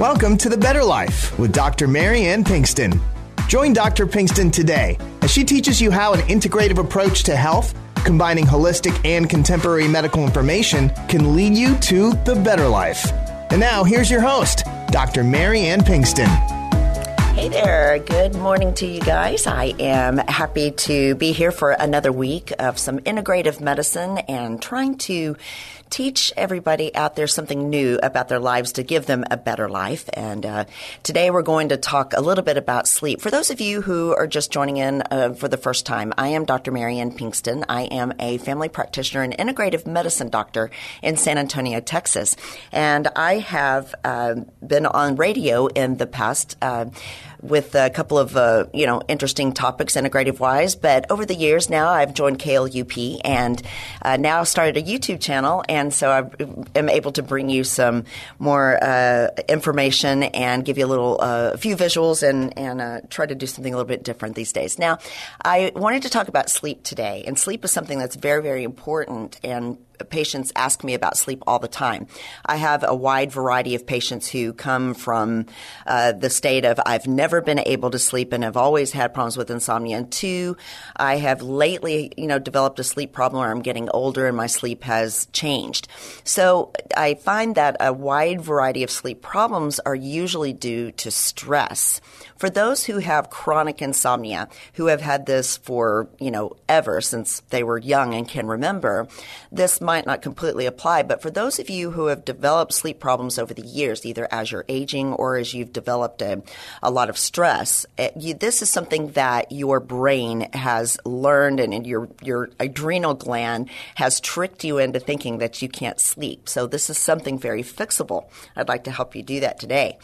Welcome to The Better Life with Dr. Mary Ann Pinkston. Join Dr. Pinkston today as she teaches you how an integrative approach to health, combining holistic and contemporary medical information, can lead you to the better life. And now, here's your host, Dr. Mary Ann Pinkston. Hey there. Good morning to you guys. I am happy to be here for another week of some integrative medicine and trying to teach everybody out there something new about their lives to give them a better life. And uh, today we're going to talk a little bit about sleep. For those of you who are just joining in uh, for the first time, I am Dr. Marianne Pinkston. I am a family practitioner and integrative medicine doctor in San Antonio, Texas. And I have uh, been on radio in the past uh, with a couple of uh, you know interesting topics integrative wise. But over the years now, I've joined KLUP and uh, now started a YouTube channel, and so I am able to bring you some more uh, information and give you a little uh, a few visuals and and uh, try to do something a little bit different these days. Now, I wanted to talk about sleep today, and sleep is something that's very very important and patients ask me about sleep all the time. I have a wide variety of patients who come from uh, the state of I've never been able to sleep and have always had problems with insomnia. And two, I have lately, you know, developed a sleep problem where I'm getting older and my sleep has changed. So I find that a wide variety of sleep problems are usually due to stress. For those who have chronic insomnia, who have had this for, you know, ever since they were young and can remember, this might not completely apply. But for those of you who have developed sleep problems over the years, either as you're aging or as you've developed a, a lot of stress, it, you, this is something that your brain has learned and, and your, your adrenal gland has tricked you into thinking that you can't sleep. So this is something very fixable. I'd like to help you do that today.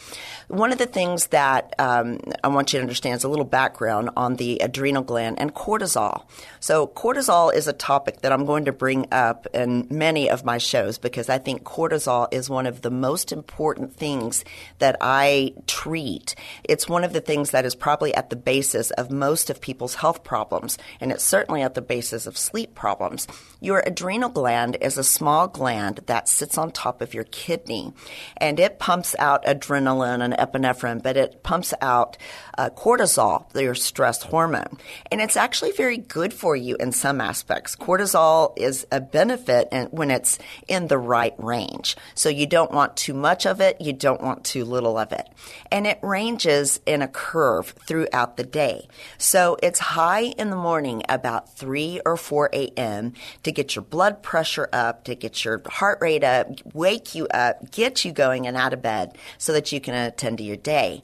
One of the things that um, I want you to understand is a little background on the adrenal gland and cortisol. So, cortisol is a topic that I'm going to bring up in many of my shows because I think cortisol is one of the most important things that I treat. It's one of the things that is probably at the basis of most of people's health problems, and it's certainly at the basis of sleep problems. Your adrenal gland is a small gland that sits on top of your kidney, and it pumps out adrenaline and epinephrine, but it pumps out uh, cortisol, your stress hormone. And it's actually very good for you in some aspects. Cortisol is a benefit when it's in the right range. So you don't want too much of it, you don't want too little of it. And it ranges in a curve throughout the day. So it's high in the morning about 3 or 4 a.m. to get your blood pressure up, to get your heart rate up, wake you up, get you going and out of bed so that you can attend to your day.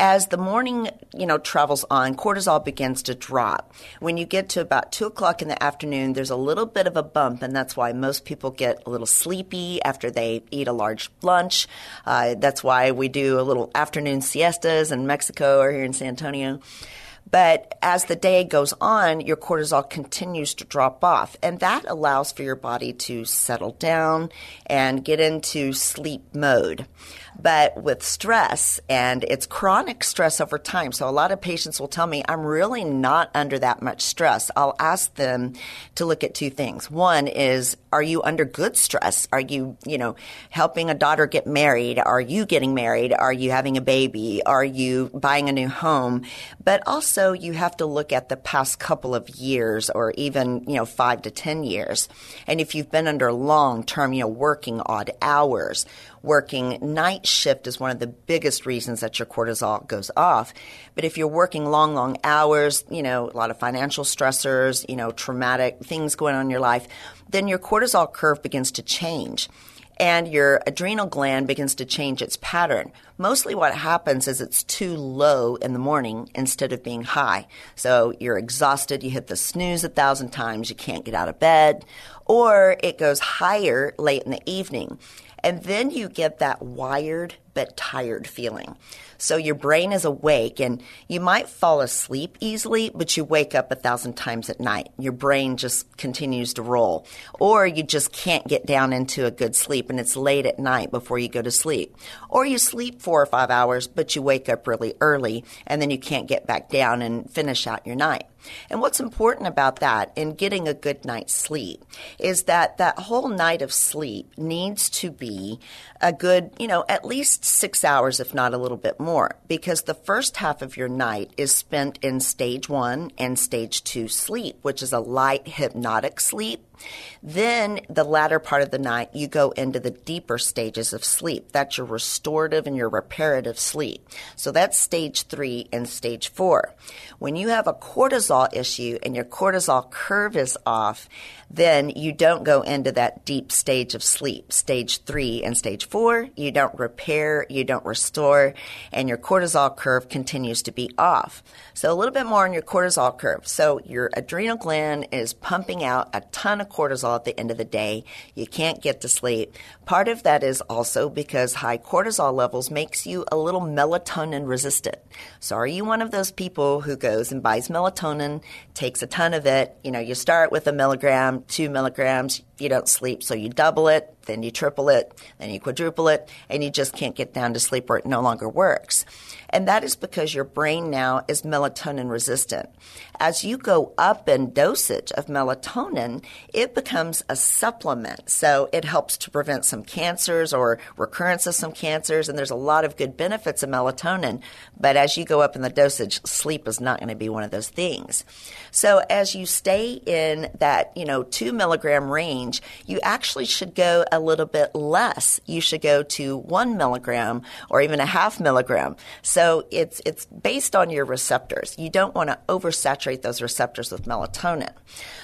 As the morning, you know, travels on, cortisol begins to drop. When you get to about two o'clock in the afternoon, there's a little bit of a bump, and that's why most people get a little sleepy after they eat a large lunch. Uh, that's why we do a little afternoon siestas in Mexico or here in San Antonio. But as the day goes on, your cortisol continues to drop off, and that allows for your body to settle down and get into sleep mode but with stress and it's chronic stress over time. So a lot of patients will tell me, I'm really not under that much stress. I'll ask them to look at two things. One is, are you under good stress? Are you, you know, helping a daughter get married? Are you getting married? Are you having a baby? Are you buying a new home? But also you have to look at the past couple of years or even, you know, five to 10 years. And if you've been under long term, you know, working odd hours, working night shift is one of the biggest reasons that your cortisol goes off. But if you're working long, long hours, you know, a lot of financial stressors, you know, traumatic things going on in your life, then your cortisol curve begins to change and your adrenal gland begins to change its pattern. Mostly what happens is it's too low in the morning instead of being high. So you're exhausted, you hit the snooze a thousand times, you can't get out of bed, or it goes higher late in the evening. And then you get that wired but tired feeling. So your brain is awake and you might fall asleep easily, but you wake up a thousand times at night. Your brain just continues to roll. Or you just can't get down into a good sleep and it's late at night before you go to sleep. Or you sleep four or five hours, but you wake up really early and then you can't get back down and finish out your night. And what's important about that in getting a good night's sleep is that that whole night of sleep needs to be a good, you know, at least six hours, if not a little bit more, because the first half of your night is spent in stage one and stage two sleep, which is a light hypnotic sleep. Then the latter part of the night, you go into the deeper stages of sleep. That's your restorative and your reparative sleep. So that's stage three and stage four. When you have a cortisol issue and your cortisol curve is off, then you don't go into that deep stage of sleep. Stage three and stage four, you don't repair, you don't restore, and your cortisol curve continues to be off. So a little bit more on your cortisol curve. So your adrenal gland is pumping out a ton of cortisol at the end of the day. You can't get to sleep. Part of that is also because high cortisol levels makes you a little melatonin resistant. So are you one of those people who goes and buys melatonin, takes a ton of it? You know, you start with a milligram, two milligrams, you don't sleep, so you double it, then you triple it, then you quadruple it, and you just can't get down to sleep or it no longer works. And that is because your brain now is melatonin resistant. As you go up in dosage of melatonin, it becomes a supplement. So it helps to prevent some cancers or recurrence of some cancers. And there's a lot of good benefits of melatonin. But as you go up in the dosage, sleep is not going to be one of those things. So as you stay in that, you know, two milligram range, you actually should go a little bit less. You should go to one milligram or even a half milligram. So it's, it's based on your receptors. You don't want to oversaturate those receptors with melatonin.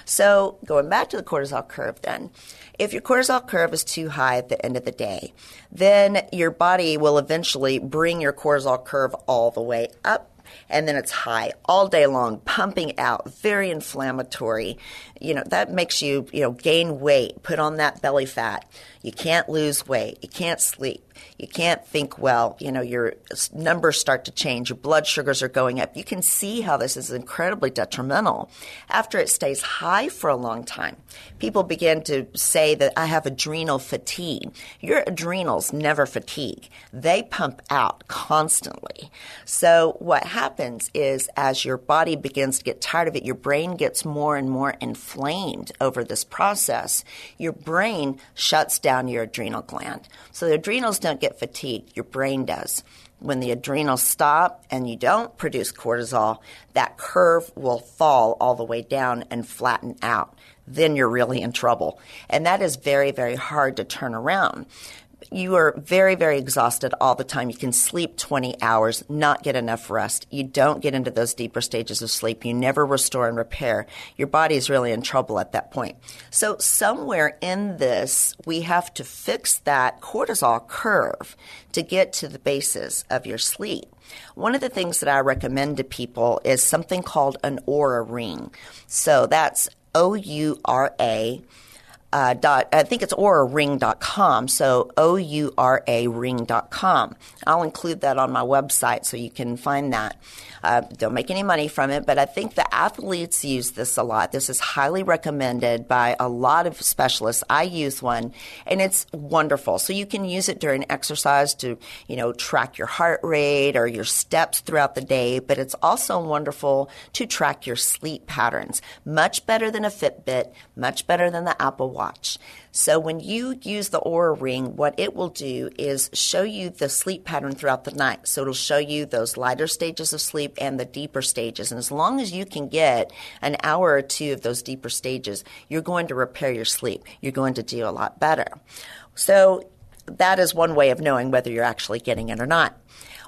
So going back to the cortisol curve then, if your cortisol curve is too high at the end of the day, then your body will eventually bring your cortisol curve all the way up and then it's high all day long, pumping out, very inflammatory. You know, that makes you, you know, gain weight, put on that belly fat. You can't lose weight. You can't sleep. You can't think well. You know, your numbers start to change. Your blood sugars are going up. You can see how this is incredibly detrimental. After it stays high for a long time, people begin to say that I have adrenal fatigue. Your adrenals never fatigue. They pump out constantly. So what happens is as your body begins to get tired of it, your brain gets more and more inflamed over this process. Your brain shuts down your adrenal gland. So the adrenals don't get fatigued, your brain does. When the adrenals stop and you don't produce cortisol, that curve will fall all the way down and flatten out. Then you're really in trouble. And that is very, very hard to turn around you are very, very exhausted all the time. You can sleep 20 hours, not get enough rest. You don't get into those deeper stages of sleep. You never restore and repair. Your body is really in trouble at that point. So somewhere in this, we have to fix that cortisol curve to get to the basis of your sleep. One of the things that I recommend to people is something called an Oura ring. So that's O U R A uh, dot, I think it's ouraring.com. So O U R A ring.com. I'll include that on my website so you can find that. Uh, don't make any money from it, but I think the athletes use this a lot. This is highly recommended by a lot of specialists. I use one, and it's wonderful. So you can use it during exercise to, you know, track your heart rate or your steps throughout the day, but it's also wonderful to track your sleep patterns. Much better than a Fitbit, much better than the Apple Watch. So when you use the Oura Ring, what it will do is show you the sleep pattern throughout the night. So it'll show you those lighter stages of sleep and the deeper stages. And as long as you can get an hour or two of those deeper stages, you're going to repair your sleep. You're going to do a lot better. So that is one way of knowing whether you're actually getting it or not.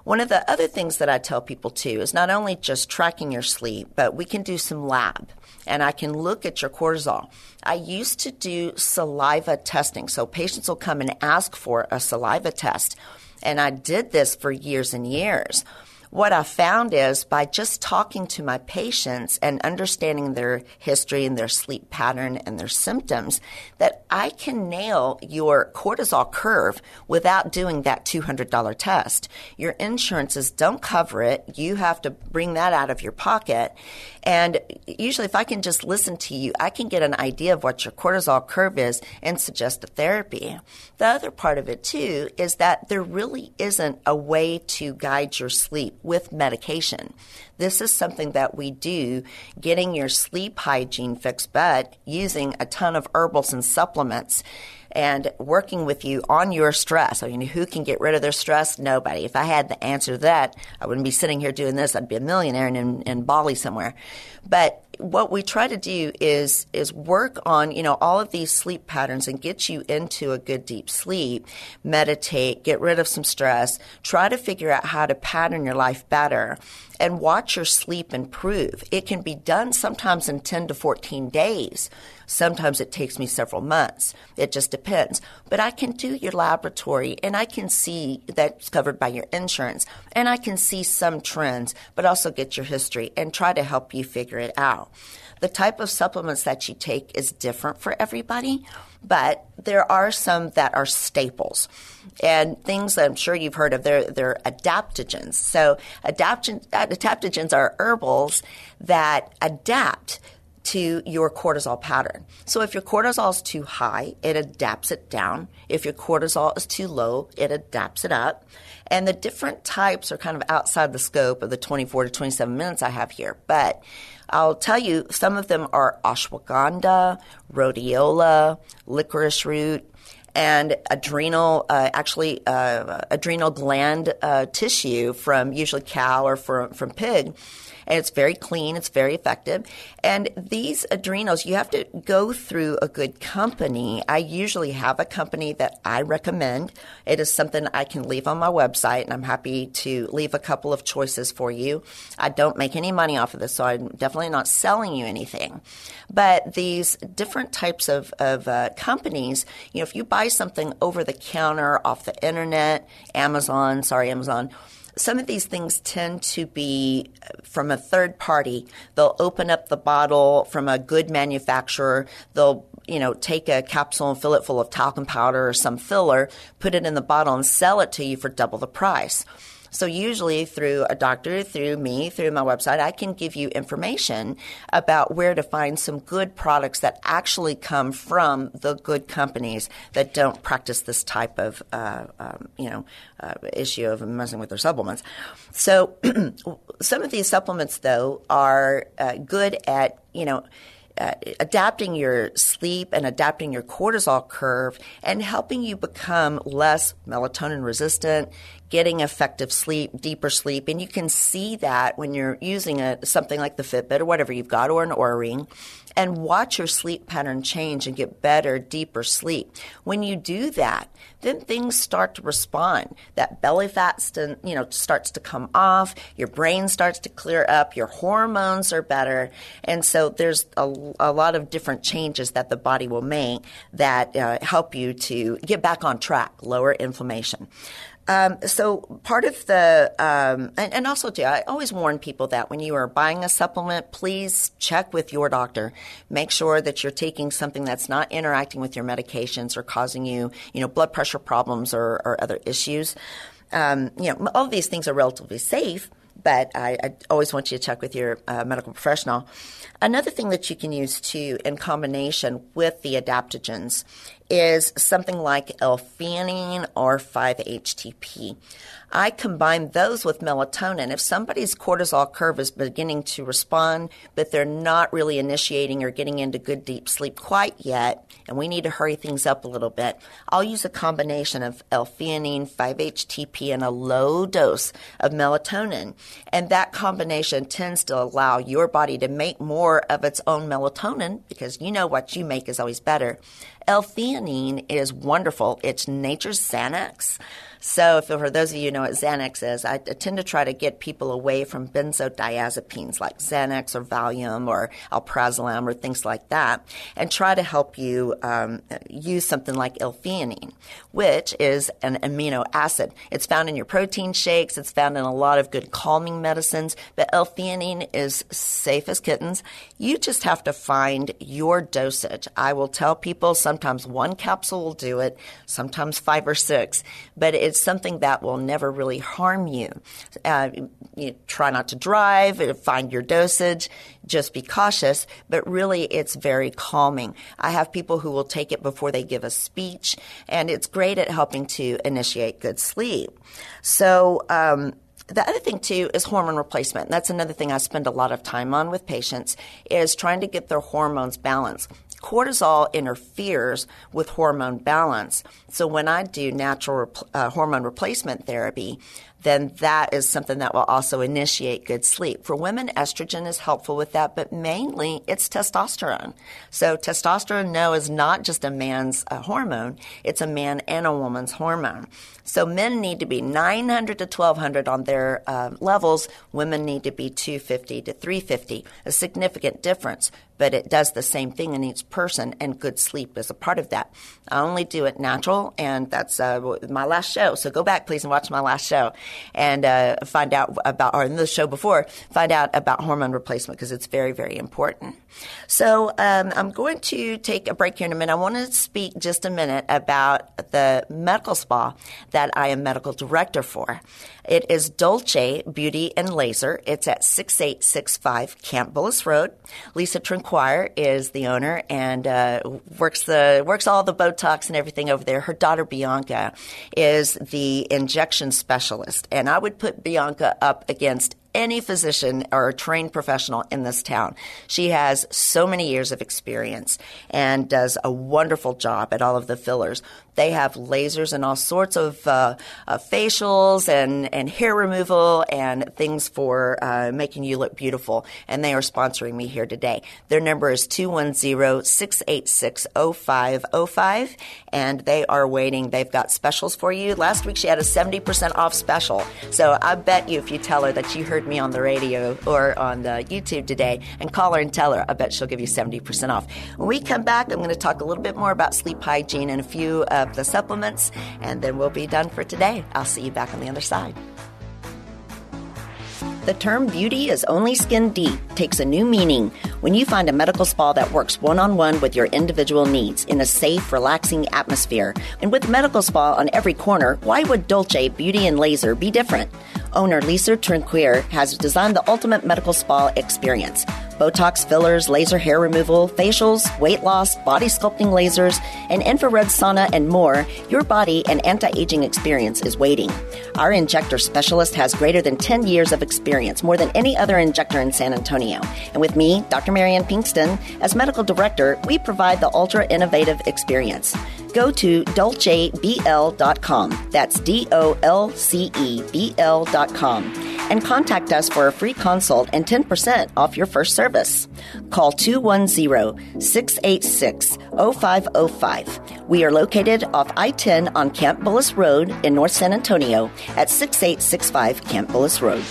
One of the other things that I tell people too is not only just tracking your sleep, but we can do some lab and I can look at your cortisol. I used to do saliva testing. So patients will come and ask for a saliva test. And I did this for years and years what I found is by just talking to my patients and understanding their history and their sleep pattern and their symptoms, that I can nail your cortisol curve without doing that $200 test. Your insurances don't cover it. You have to bring that out of your pocket. And usually, if I can just listen to you, I can get an idea of what your cortisol curve is and suggest a therapy. The other part of it, too, is that there really isn't a way to guide your sleep with medication. This is something that we do, getting your sleep hygiene fixed, but using a ton of herbals and supplements and working with you on your stress. I mean, who can get rid of their stress? Nobody. If I had the answer to that, I wouldn't be sitting here doing this. I'd be a millionaire in, in Bali somewhere. But what we try to do is is work on you know all of these sleep patterns and get you into a good deep sleep meditate get rid of some stress try to figure out how to pattern your life better and watch your sleep improve it can be done sometimes in 10 to 14 days Sometimes it takes me several months. It just depends. But I can do your laboratory and I can see that's covered by your insurance and I can see some trends, but also get your history and try to help you figure it out. The type of supplements that you take is different for everybody, but there are some that are staples and things that I'm sure you've heard of. They're, they're adaptogens. So adaptogens are herbals that adapt to your cortisol pattern. So if your cortisol is too high, it adapts it down. If your cortisol is too low, it adapts it up. And the different types are kind of outside the scope of the 24 to 27 minutes I have here. But I'll tell you, some of them are ashwagandha, rhodiola, licorice root, and adrenal, uh, actually, uh, adrenal gland uh, tissue from usually cow or from, from pig and it's very clean, it's very effective. And these adrenals, you have to go through a good company. I usually have a company that I recommend. It is something I can leave on my website, and I'm happy to leave a couple of choices for you. I don't make any money off of this, so I'm definitely not selling you anything. But these different types of, of uh, companies, you know, if you buy something over the counter off the internet, Amazon, sorry, Amazon, some of these things tend to be uh, from a third party. They'll open up the bottle from a good manufacturer. They'll you know, take a capsule and fill it full of talcum powder or some filler, put it in the bottle and sell it to you for double the price. So usually through a doctor, through me, through my website, I can give you information about where to find some good products that actually come from the good companies that don't practice this type of, uh, um, you know, uh, issue of messing with their supplements. So some of these supplements, though, are uh, good at, you know, uh, adapting your sleep and adapting your cortisol curve and helping you become less melatonin resistant, getting effective sleep, deeper sleep. And you can see that when you're using a, something like the Fitbit or whatever you've got or an Oura Ring and watch your sleep pattern change and get better, deeper sleep. When you do that, then things start to respond. That belly fat, st- you know, starts to come off. Your brain starts to clear up. Your hormones are better, and so there's a, a lot of different changes that the body will make that uh, help you to get back on track, lower inflammation. Um, so part of the um, and, and, also too, I always warn people that when you are buying a supplement, please check with your doctor. Make sure that you're taking something that's not interacting with your medications or causing you, you know, blood pressure problems or, or other issues. Um, you know, all these things are relatively safe, but I, I, always want you to check with your uh, medical professional. Another thing that you can use too, in combination with the adaptogens, is something like L-theanine or 5-HTP. I combine those with melatonin. If somebody's cortisol curve is beginning to respond, but they're not really initiating or getting into good deep sleep quite yet, and we need to hurry things up a little bit, I'll use a combination of L-theanine, 5-HTP, and a low dose of melatonin. And that combination tends to allow your body to make more of its own melatonin because you know what you make is always better. L-theanine is wonderful. It's nature's Xanax. So, for those of you who know what Xanax is, I, tend to try to get people away from benzodiazepines like Xanax or Valium or alprazolam or things like that, and try to help you um, use something like L-theanine, which is an amino acid. It's found in your protein shakes. It's found in a lot of good calming medicines. But L-theanine is safe as kittens. You just have to find your dosage. I will tell people sometimes one capsule will do it, sometimes five or six, but it's something that will never really harm you. Uh, you try not to drive, find your dosage, just be cautious, but really it's very calming. I have people who will take it before they give a speech, and it's great at helping to initiate good sleep. So, um, the other thing too is hormone replacement. That's another thing I spend a lot of time on with patients is trying to get their hormones balanced. Cortisol interferes with hormone balance. So when I do natural uh, hormone replacement therapy, then that is something that will also initiate good sleep. For women, estrogen is helpful with that, but mainly it's testosterone. So testosterone, no, is not just a man's uh, hormone. It's a man and a woman's hormone. So men need to be 900 to 1200 on their uh, levels. Women need to be 250 to 350. A significant difference, but it does the same thing in each person, and good sleep is a part of that. I only do it natural, and that's uh, my last show. So go back, please, and watch my last show and uh, find out about, or in the show before, find out about hormone replacement because it's very, very important. So um, I'm going to take a break here in a minute. I want to speak just a minute about the medical spa that I am medical director for. It is Dolce Beauty and Laser. It's at 6865 Camp Bullis Road. Lisa Trinquire is the owner and uh, works the works all the Botox and everything over there. Her daughter Bianca is the injection specialist, and I would put Bianca up against any physician or trained professional in this town. She has so many years of experience and does a wonderful job at all of the fillers. They have lasers and all sorts of uh, uh, facials and, and hair removal and things for uh, making you look beautiful. And they are sponsoring me here today. Their number is 210-686-0505 and they are waiting. They've got specials for you. Last week she had a 70% off special. So I bet you if you tell her that you heard me on the radio or on the YouTube today and call her and tell her, I bet she'll give you 70% off. When we come back, I'm going to talk a little bit more about sleep hygiene and a few of the supplements, and then we'll be done for today. I'll see you back on the other side. The term beauty is only skin deep takes a new meaning when you find a medical spa that works one on one with your individual needs in a safe, relaxing atmosphere. And with medical spa on every corner, why would Dolce Beauty and Laser be different? Owner Lisa Trinquier has designed the ultimate medical spa experience. Botox fillers, laser hair removal, facials, weight loss, body sculpting lasers, an infrared sauna, and more, your body and anti aging experience is waiting. Our injector specialist has greater than 10 years of experience, more than any other injector in San Antonio. And with me, Dr. Marianne Pinkston, as medical director, we provide the ultra innovative experience. Go to dolcebl.com. That's D O L C E B L.com and contact us for a free consult and 10% off your first service. Call 210 686 0505. We are located off I 10 on Camp Bullis Road in North San Antonio at 6865 Camp Bullis Road.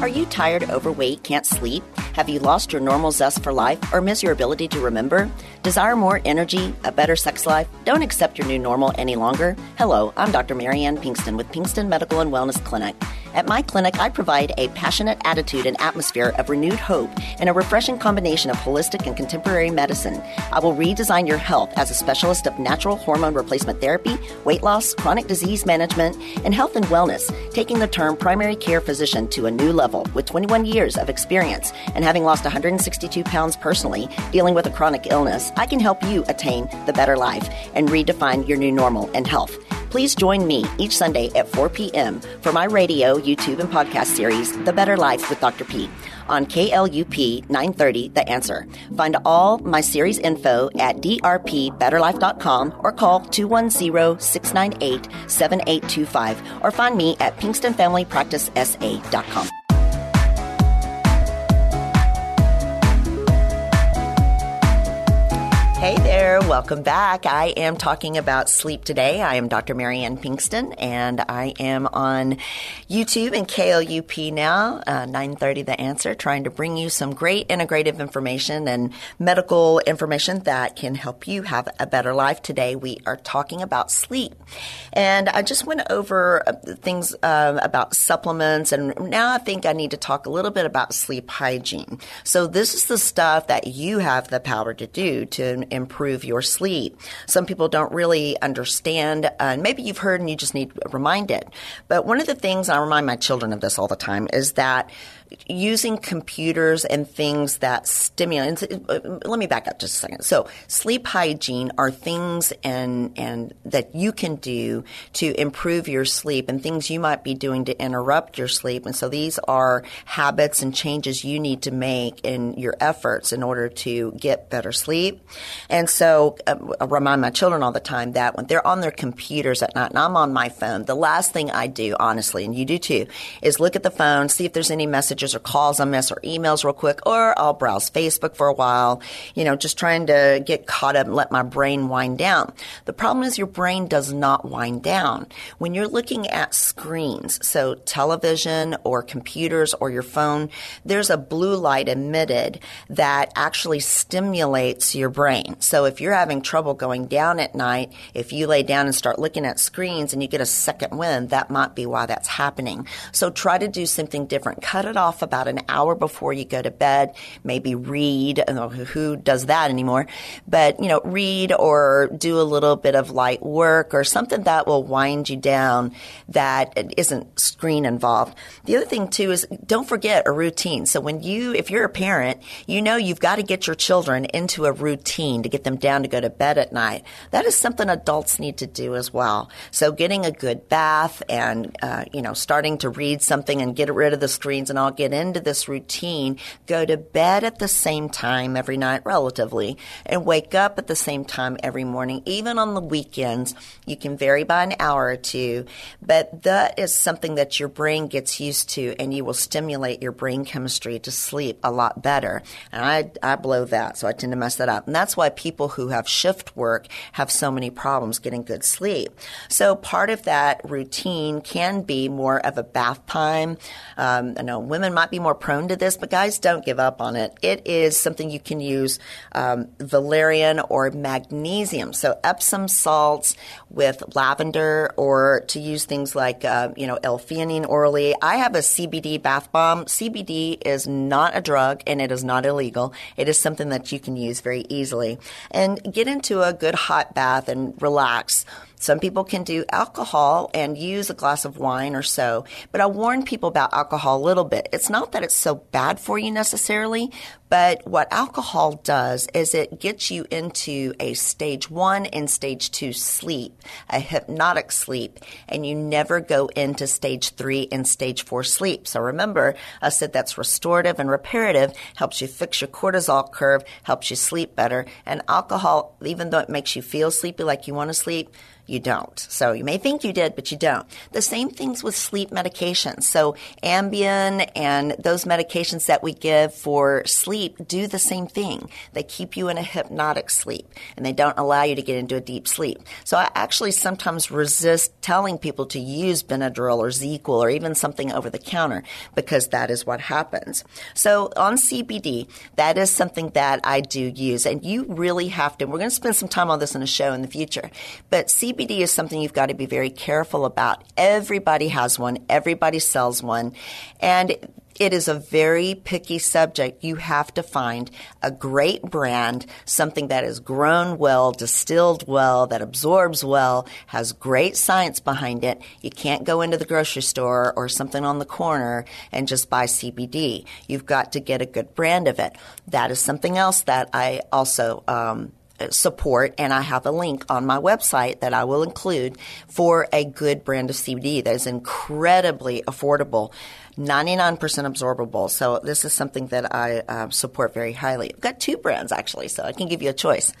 Are you tired, overweight, can't sleep? Have you lost your normal zest for life or miss your ability to remember? Desire more energy, a better sex life? Don't accept your new normal any longer? Hello, I'm Dr. Marianne Pinkston with Pinkston Medical and Wellness Clinic. At my clinic, I provide a passionate attitude and atmosphere of renewed hope and a refreshing combination of holistic and contemporary medicine. I will redesign your health as a specialist of natural hormone replacement therapy, weight loss, chronic disease management, and health and wellness, taking the term primary care physician to a new level with 21 years of experience and having lost 162 pounds personally dealing with a chronic illness. I can help you attain the better life and redefine your new normal and health. Please join me each Sunday at 4 p.m. for my radio, YouTube, and podcast series, The Better Life with Dr. P, on KLUP 930 The Answer. Find all my series info at drpbetterlife.com or call 210 698 7825 or find me at pinkstonfamilypracticesa.com. Hey there, welcome back. I am talking about sleep today. I am Dr. Marianne Pinkston, and I am on YouTube and KLUP now, uh, 930 The Answer, trying to bring you some great integrative information and medical information that can help you have a better life. Today we are talking about sleep. And I just went over uh, things uh, about supplements, and now I think I need to talk a little bit about sleep hygiene. So this is the stuff that you have the power to do to improve your sleep. Some people don't really understand, uh, and maybe you've heard and you just need reminded. But one of the things I remind my children of this all the time is that using computers and things that stimulate. Let me back up just a second. So, sleep hygiene are things and and that you can do to improve your sleep, and things you might be doing to interrupt your sleep. And so, these are habits and changes you need to make in your efforts in order to get better sleep. And so, uh, I remind my children all the time that when they're on their computers at night, and I'm on my phone, the last thing I do, honestly, and you do too, is look at the phone, see if there's any messages or calls I miss or emails real quick, or I'll browse Facebook for a while, you know, just trying to get caught up and let my brain wind down. The problem is your brain does not wind down. When you're looking at screens, so television or computers or your phone, there's a blue light emitted that actually stimulates your brain. So if you're having trouble going down at night, if you lay down and start looking at screens and you get a second wind, that might be why that's happening. So try to do something different. Cut it off about an hour before you go to bed. Maybe read. Who does that anymore? But, you know, read or do a little bit of light work or something that will wind you down that isn't screen involved. The other thing too is don't forget a routine. So when you, if you're a parent, you know you've got to get your children into a routine to get them down to go to bed at night. That is something adults need to do as well. So getting a good bath and, uh, you know, starting to read something and get rid of the screens and I'll get into this routine. Go to bed at the same time every night, relatively, and wake up at the same time every morning. Even on the weekends, you can vary by an hour or two, but that is something that your brain gets used to and you will stimulate your brain chemistry to sleep a lot better. And I, I blow that, so I tend to mess that up. And that's why people who have shift work have so many problems getting good sleep. So part of that routine can be more of a bath time. Um, I know women might be more prone to this, but guys don't give up on it. It is something you can use um, valerian or magnesium. So Epsom salts with lavender or to use things like, uh, you know, L-theanine orally. I have a CBD bath bomb. CBD is not a drug and it is not illegal. It is something that you can use very easily. And get into a good hot bath and relax. Some people can do alcohol and use a glass of wine or so, but I warn people about alcohol a little bit. It's not that it's so bad for you necessarily, but what alcohol does is it gets you into a stage one and stage two sleep, a hypnotic sleep, and you never go into stage three and stage four sleep. So remember, I said that's restorative and reparative, helps you fix your cortisol curve, helps you sleep better. And alcohol, even though it makes you feel sleepy like you want to sleep, you don't. So you may think you did, but you don't. The same things with sleep medications. So Ambien and those medications that we give for sleep do the same thing. They keep you in a hypnotic sleep and they don't allow you to get into a deep sleep. So I actually sometimes resist telling people to use Benadryl or ZzzQuil or even something over the counter because that is what happens. So on CBD, that is something that I do use and you really have to, we're going to spend some time on this in a show in the future, but CBD CBD is something you've got to be very careful about. Everybody has one. Everybody sells one. And it is a very picky subject. You have to find a great brand, something that is grown well, distilled well, that absorbs well, has great science behind it. You can't go into the grocery store or something on the corner and just buy CBD. You've got to get a good brand of it. That is something else that I also um, support, and I have a link on my website that I will include for a good brand of CBD that is incredibly affordable. 99% absorbable. So this is something that I uh, support very highly. I've got two brands actually, so I can give you a choice.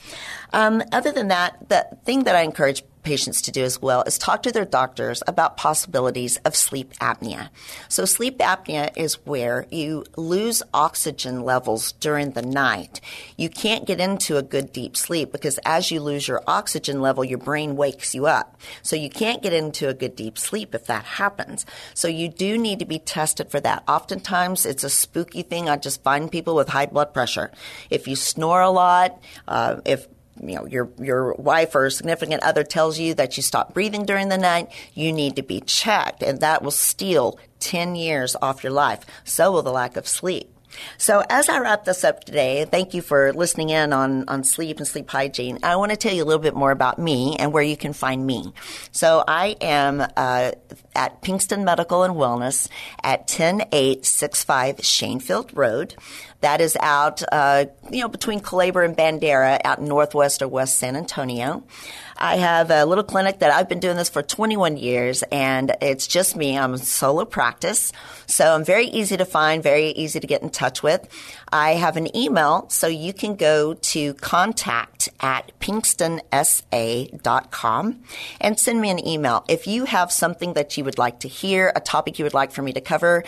Um, other than that, the thing that I encourage patients to do as well is talk to their doctors about possibilities of sleep apnea. So sleep apnea is where you lose oxygen levels during the night. You can't get into a good deep sleep because as you lose your oxygen level, your brain wakes you up. So you can't get into a good deep sleep if that happens. So you do need to be tested for that. Oftentimes it's a spooky thing. I just find people with high blood pressure. If you snore a lot, uh, if you know your your wife or significant other tells you that you stop breathing during the night, you need to be checked, and that will steal ten years off your life. So will the lack of sleep. So, as I wrap this up today, thank you for listening in on, on sleep and sleep hygiene. I want to tell you a little bit more about me and where you can find me. So, I am uh, at Pinkston Medical and Wellness at 10865 Shaenfield Road. That is out, uh, you know, between Culebra and Bandera out in northwest or west San Antonio. I have a little clinic that I've been doing this for 21 years and it's just me. I'm solo practice. So I'm very easy to find, very easy to get in touch with. I have an email, so you can go to contact at pinkstonsa.com and send me an email. If you have something that you would like to hear, a topic you would like for me to cover,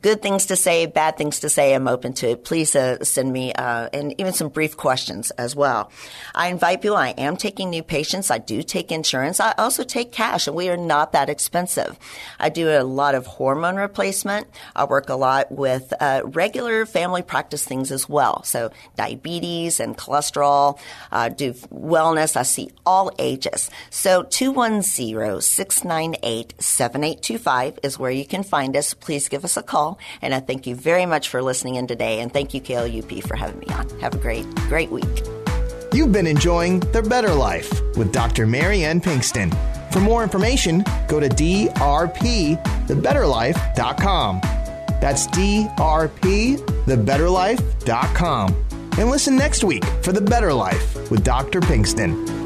good things to say, bad things to say, I'm open to it. Please uh, send me, uh, and even some brief questions as well. I invite people. I am taking new patients. I do take insurance. I also take cash, and we are not that expensive. I do a lot of hormone replacement. I work a lot with uh, regular family practice things as well. So diabetes and cholesterol, uh, do wellness. I see all ages. So 210-698-7825 is where you can find us. Please give us a call. And I thank you very much for listening in today. And thank you, KLUP, for having me on. Have a great, great week. You've been enjoying The Better Life with Dr. Marianne Pinkston. For more information, go to drpthebetterlife.com. That's drpthebetterlife.com. And listen next week for The Better Life with Dr. Pinkston.